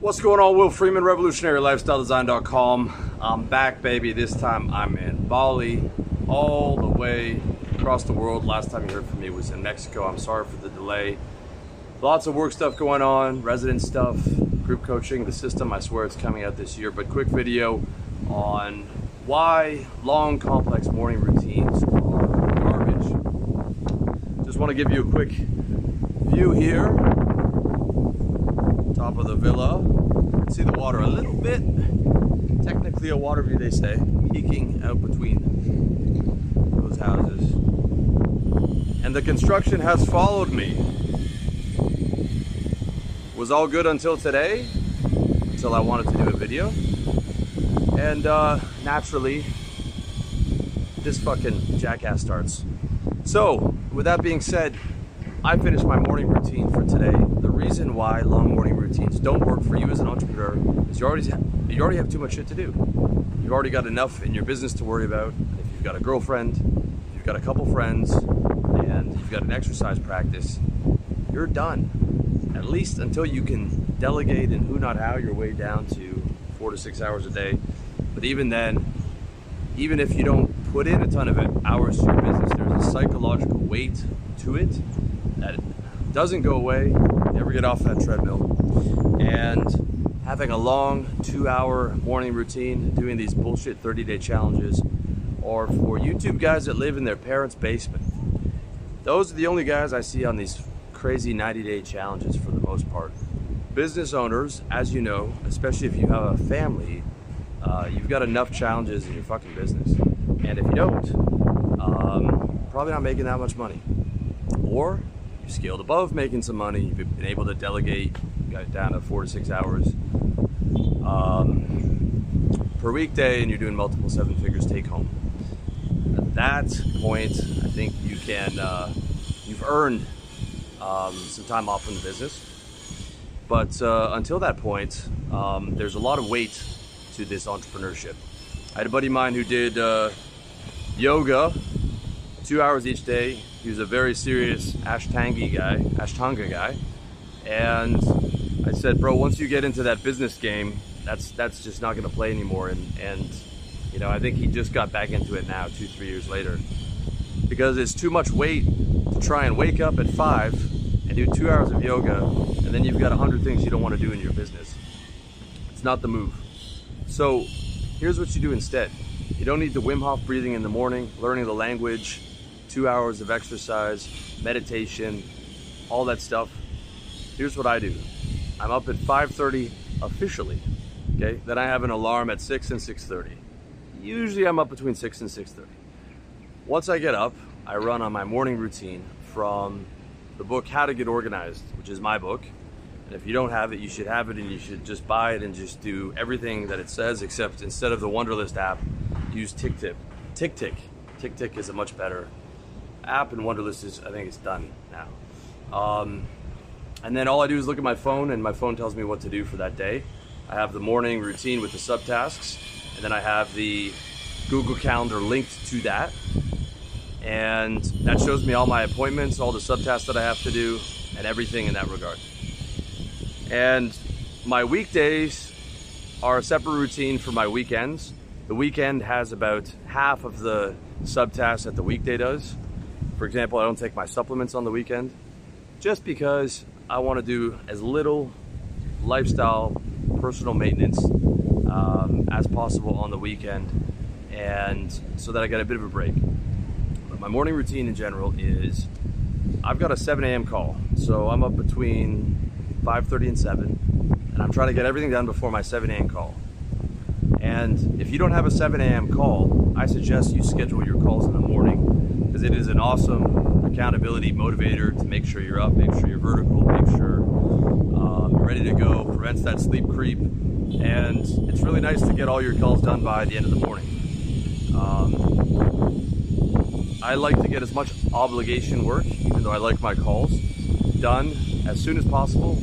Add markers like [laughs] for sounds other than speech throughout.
What's going on, Will Freeman, RevolutionaryLifestyleDesign.com. I'm back, baby. This time I'm in Bali, all the way across the world. Last time you heard from me was in Mexico. I'm sorry for the delay. Lots of work stuff going on, resident stuff, group coaching, the system. I swear it's coming out this year, but quick video on why long, complex morning routines are garbage. Just want to give you a quick view here top of the villa. See the water a little bit. Technically a water view, they say, peeking out between those houses. And the construction has followed me. Was all good until today, until I wanted to do a video. And uh, naturally, this fucking jackass starts. So, with that being said, I finished my morning routine for today. The reason why long morning routines don't work for you as an entrepreneur is you already have, you already have too much shit to do. You've already got enough in your business to worry about. If you've got a girlfriend, you've got a couple friends, and you've got an exercise practice, you're done. At least until you can delegate and who not how your way down to four to six hours a day. But even then, even if you don't put in a ton of hours to your business, there's a psychological weight to it that doesn't go away. Never get off that treadmill. And having a long two hour morning routine, doing these bullshit 30 day challenges, or for YouTube guys that live in their parents' basement. Those are the only guys I see on these crazy 90 day challenges for the most part. Business owners, as you know, especially if you have a family, uh, you've got enough challenges in your fucking business. And if you don't, um, probably not making that much money. Or you scaled above making some money, you've been able to delegate, got down to four to six hours um, per weekday, and you're doing multiple seven figures take home. At that point, I think you can, uh, you've earned um, some time off from the business. But uh, until that point, um, there's a lot of weight to this entrepreneurship. I had a buddy of mine who did uh, yoga two hours each day. He was a very serious Ashtangi guy, Ashtanga guy. And I said, bro, once you get into that business game, that's that's just not going to play anymore. And and you know, I think he just got back into it now, two three years later, because it's too much weight to try and wake up at five and do two hours of yoga, and then you've got a hundred things you don't want to do in your business. It's not the move. So here's what you do instead. You don't need the Wim Hof breathing in the morning, learning the language, two hours of exercise, meditation, all that stuff. Here's what I do. I'm up at 5:30 officially. Okay? Then I have an alarm at 6 and 6:30. Usually I'm up between 6 and 6:30. Once I get up, I run on my morning routine from the book How to Get Organized, which is my book. And if you don't have it, you should have it and you should just buy it and just do everything that it says, except instead of the Wunderlist app, use TickTip. TickTick. TickTick is a much better app, and Wunderlist is, I think, it's done now. Um, and then all I do is look at my phone, and my phone tells me what to do for that day. I have the morning routine with the subtasks, and then I have the Google Calendar linked to that. And that shows me all my appointments, all the subtasks that I have to do, and everything in that regard. And my weekdays are a separate routine for my weekends. The weekend has about half of the subtasks that the weekday does. For example, I don't take my supplements on the weekend just because I want to do as little lifestyle, personal maintenance um, as possible on the weekend and so that I get a bit of a break. But my morning routine in general is I've got a 7 a.m. call. So I'm up between 5.30 and 7 and I'm trying to get everything done before my 7 a.m. call. And if you don't have a 7 a.m. call, I suggest you schedule your calls in the morning because it is an awesome accountability motivator to make sure you're up, make sure you're vertical, make sure um, you're ready to go, prevents that sleep creep, and it's really nice to get all your calls done by the end of the morning. Um, I like to get as much obligation work, even though I like my calls, done as soon as possible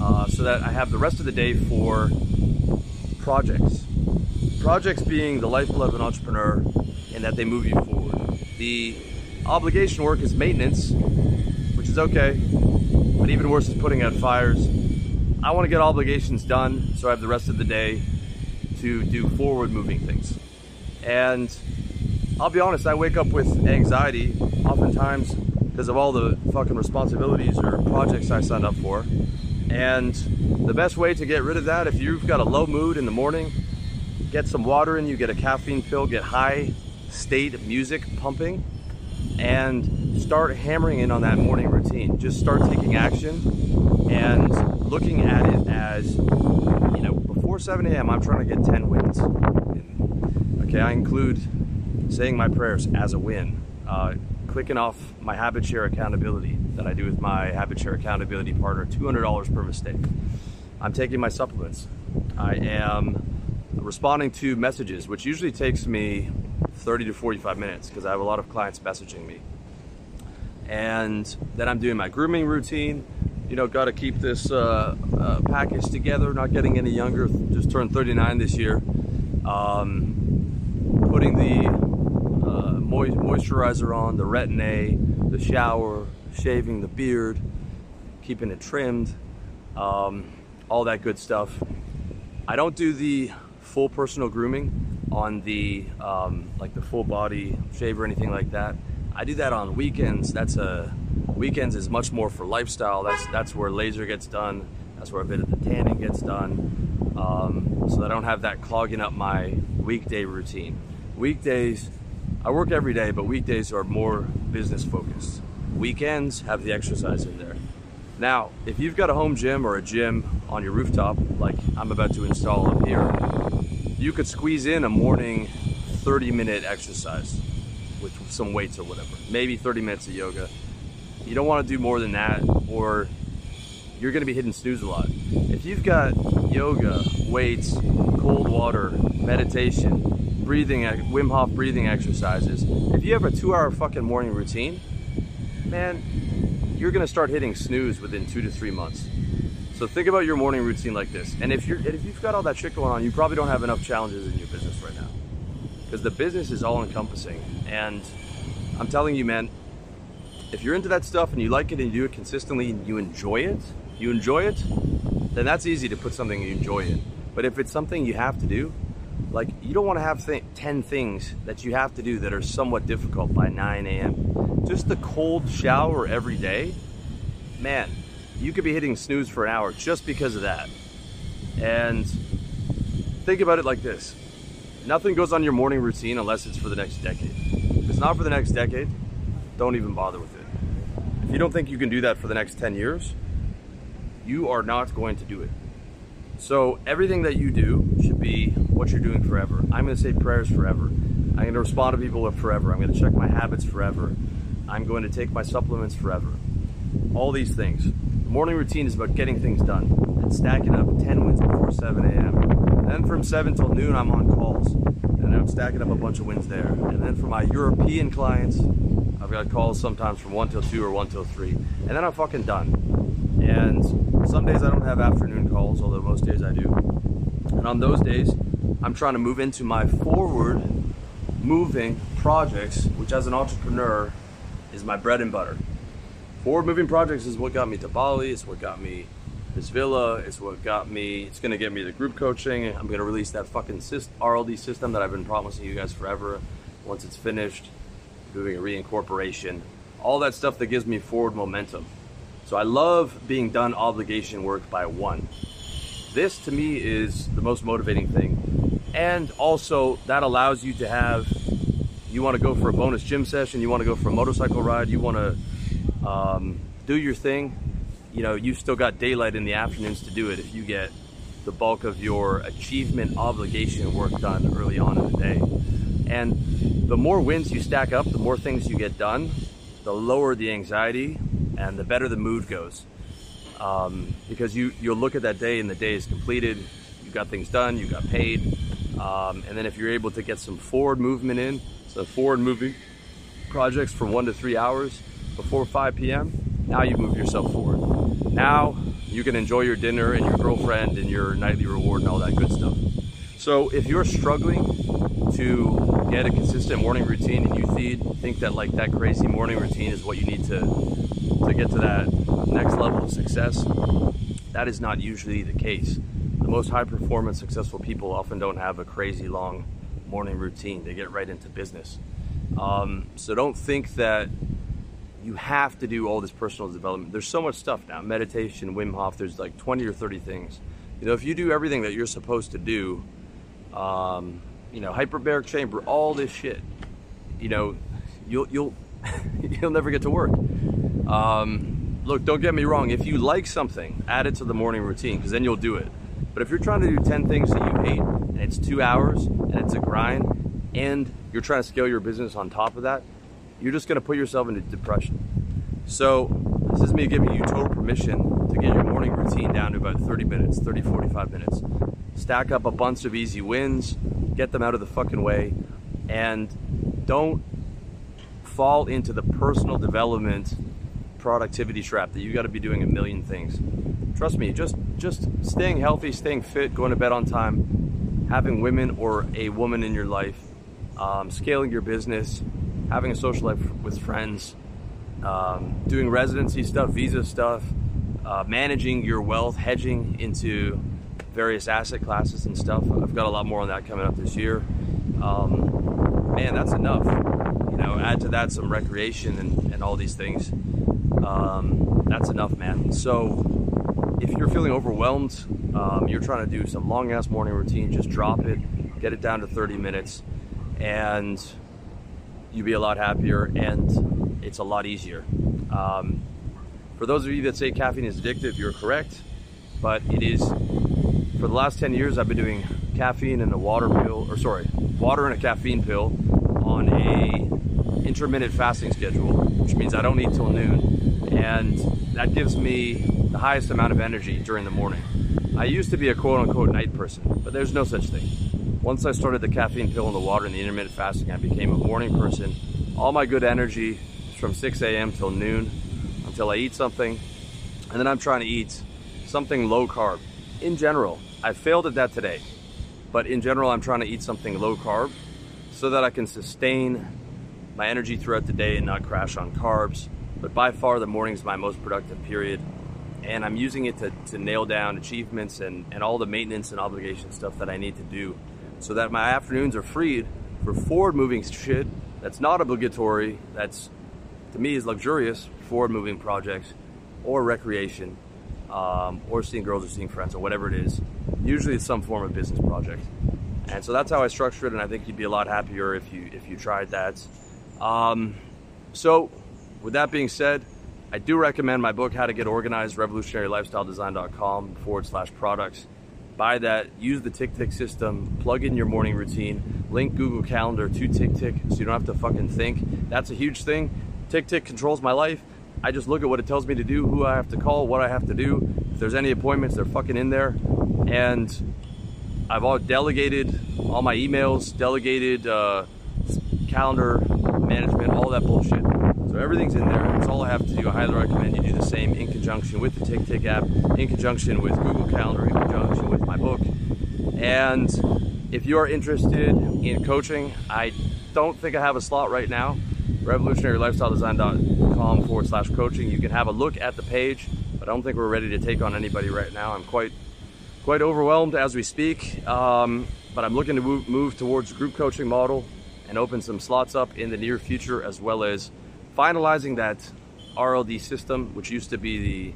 uh, so that I have the rest of the day for projects. Projects being the lifeblood of an entrepreneur in that they move you forward. The obligation work is maintenance, which is okay, but even worse is putting out fires I want to get obligations done so I have the rest of the day to do forward moving things. And I'll be honest, I wake up with anxiety oftentimes because of all the fucking responsibilities or projects I signed up for. And the best way to get rid of that, if you've got a low mood in the morning, get some water in you, get a caffeine pill, get high state music pumping, and start hammering in on that morning routine. Just start taking action and looking at it as, you know, before 7 a.m., I'm trying to get 10 wins. Okay, I include saying my prayers as a win, uh, clicking off my habit share accountability that I do with my habit share accountability partner, $200 per mistake. I'm taking my supplements. I am responding to messages, which usually takes me 30 to 45 minutes because I have a lot of clients messaging me. And then I'm doing my grooming routine. You know, got to keep this uh, uh, package together, not getting any younger. Just turned 39 this year. Um, putting the uh, moisturizer on, the retin-A, the shower, shaving the beard, keeping it trimmed, um, all that good stuff. I don't do the full personal grooming on the um, like the full body shave or anything like that. I do that on weekends. That's a weekends is much more for lifestyle. That's that's where laser gets done. That's where a bit of the tanning gets done. Um, so I don't have that clogging up my weekday routine. Weekdays, I work every day, but weekdays are more business focused. Weekends have the exercise in there. Now, if you've got a home gym or a gym on your rooftop, like I'm about to install up here, you could squeeze in a morning 30 minute exercise with some weights or whatever. Maybe 30 minutes of yoga. You don't want to do more than that or you're going to be hitting snooze a lot. If you've got yoga, weights, cold water, meditation, breathing, Wim Hof breathing exercises, if you have a two hour fucking morning routine, man, you're going to start hitting snooze within two to three months. So think about your morning routine like this. And if you're if you've got all that shit going on, you probably don't have enough challenges in your business right now. Because the business is all encompassing. And I'm telling you, man, if you're into that stuff and you like it and you do it consistently and you enjoy it, you enjoy it, then that's easy to put something you enjoy in. But if it's something you have to do, like you don't want to have th 10 things that you have to do that are somewhat difficult by 9 a.m. Just the cold shower every day, man, you could be hitting snooze for an hour just because of that. And think about it like this. Nothing goes on your morning routine unless it's for the next decade. If it's not for the next decade, don't even bother with it. If you don't think you can do that for the next 10 years, you are not going to do it. So everything that you do should be what you're doing forever. I'm to say prayers forever. I'm to respond to people forever. I'm to check my habits forever. I'm going to take my supplements forever. All these things. Morning routine is about getting things done and stacking up 10 wins before 7 a.m. Then from 7 till noon, I'm on calls and I'm stacking up a bunch of wins there. And then for my European clients, I've got calls sometimes from 1 till 2 or 1 till 3. And then I'm fucking done. And some days I don't have afternoon calls, although most days I do. And on those days, I'm trying to move into my forward moving projects, which as an entrepreneur is my bread and butter. Forward moving projects is what got me to Bali. It's what got me this villa. It's what got me. It's gonna get me the group coaching. I'm gonna release that fucking RLD system that I've been promising you guys forever. Once it's finished, doing a reincorporation, all that stuff that gives me forward momentum. So I love being done obligation work by one. This to me is the most motivating thing. And also that allows you to have, you wanna go for a bonus gym session, you wanna go for a motorcycle ride, you wanna um, do your thing. You know, you've still got daylight in the afternoons to do it if you get the bulk of your achievement obligation work done early on in the day. And the more wins you stack up, the more things you get done, the lower the anxiety and the better the mood goes. Um, because you, you'll look at that day and the day is completed, you got things done, you got paid. Um, and then if you're able to get some forward movement in, so forward moving projects for one to three hours, before 5 p.m., now you move yourself forward. Now you can enjoy your dinner and your girlfriend and your nightly reward and all that good stuff. So if you're struggling to get a consistent morning routine and you think that like that crazy morning routine is what you need to to get to that next level of success, that is not usually the case. The most high performance, successful people often don't have a crazy long morning routine. They get right into business. Um, so don't think that you have to do all this personal development. There's so much stuff now meditation, Wim Hof, there's like 20 or 30 things. You know, if you do everything that you're supposed to do, um, you know, hyperbaric chamber, all this shit, you know, you'll, you'll, [laughs] you'll never get to work. Um, look, don't get me wrong. If you like something, add it to the morning routine because then you'll do it. But if you're trying to do 10 things that you hate and it's two hours and it's a grind and you're trying to scale your business on top of that, you're just going to put yourself into depression. So, this is me giving you total permission to get your morning routine down to about 30 minutes, 30, 45 minutes. Stack up a bunch of easy wins, get them out of the fucking way, and don't fall into the personal development productivity trap that you got to be doing a million things. Trust me, just just staying healthy, staying fit, going to bed on time, having women or a woman in your life, um, scaling your business, having a social life with friends, um, doing residency stuff, visa stuff, uh, managing your wealth, hedging into various asset classes and stuff. I've got a lot more on that coming up this year. Um, man, that's enough. You know, add to that some recreation and, and all these things. Um, that's enough, man. So if you're feeling overwhelmed, um, you're trying to do some long ass morning routine, just drop it, get it down to 30 minutes, and you'll be a lot happier and it's a lot easier. Um, for those of you that say caffeine is addictive, you're correct, but it is. For the last 10 years, I've been doing caffeine and a water pill, or sorry, water and a caffeine pill on a intermittent fasting schedule, which means I don't eat till noon, and that gives me the highest amount of energy during the morning. I used to be a quote unquote night person, but there's no such thing. Once I started the caffeine pill and the water and the intermittent fasting, I became a morning person. All my good energy is from 6 a.m. till noon until I eat something, and then I'm trying to eat something low carb. In general, I failed at that today, but in general, I'm trying to eat something low carb so that I can sustain my energy throughout the day and not crash on carbs. But by far, the morning is my most productive period and I'm using it to, to nail down achievements and, and all the maintenance and obligation stuff that I need to do so that my afternoons are freed for forward moving shit that's not obligatory, that's to me is luxurious, forward moving projects or recreation um, or seeing girls or seeing friends or whatever it is. Usually it's some form of business project. And so that's how I structure it, and I think you'd be a lot happier if you if you tried that. Um, so, with that being said, I do recommend my book, How to Get Organized, revolutionarylifestyledesign.com forward slash products. Buy that, use the TickTick system, plug in your morning routine, link Google Calendar to TickTick so you don't have to fucking think. That's a huge thing. TickTick controls my life. I just look at what it tells me to do, who I have to call, what I have to do. If there's any appointments, they're fucking in there. And I've all delegated all my emails, delegated uh, calendar management, all that bullshit. So everything's in there. That's all I have to do. I highly recommend you do the same in conjunction with the TickTick app, in conjunction with Google Calendar, in conjunction with my book. And if you are interested in coaching, I don't think I have a slot right now. RevolutionaryLifestyleDesign.com forward slash coaching. You can have a look at the page, but I don't think we're ready to take on anybody right now. I'm quite quite overwhelmed as we speak, um, but I'm looking to move, move towards group coaching model and open some slots up in the near future, as well as finalizing that RLD system, which used to be the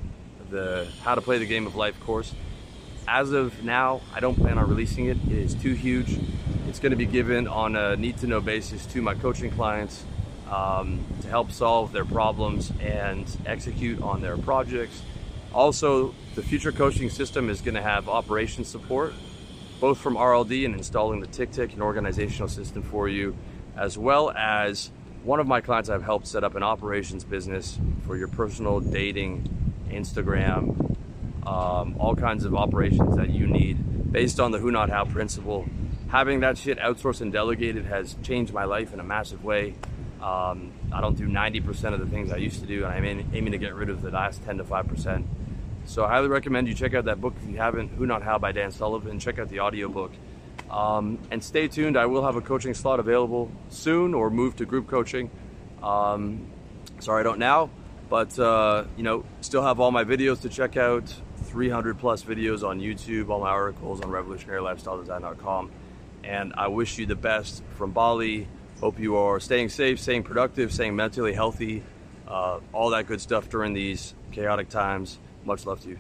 the how to play the game of life course. As of now, I don't plan on releasing it. It is too huge. It's going to be given on a need to know basis to my coaching clients um, to help solve their problems and execute on their projects. Also, the future coaching system is going to have operation support, both from RLD and installing the TickTick and organizational system for you, as well as one of my clients I've helped set up an operations business for your personal dating, Instagram, um, all kinds of operations that you need based on the who not how principle. Having that shit outsourced and delegated has changed my life in a massive way. Um, I don't do 90% of the things I used to do, and I'm aiming to get rid of the last 10 to 5%. So I highly recommend you check out that book if you haven't, Who Not How by Dan Sullivan. Check out the audiobook. Um, and stay tuned. I will have a coaching slot available soon or move to group coaching. Um, sorry, I don't now, but uh, you know, still have all my videos to check out 300 plus videos on YouTube, all my articles on revolutionarylifestyledesign.com. And I wish you the best from Bali. Hope you are staying safe, staying productive, staying mentally healthy, uh, all that good stuff during these chaotic times. Much love to you.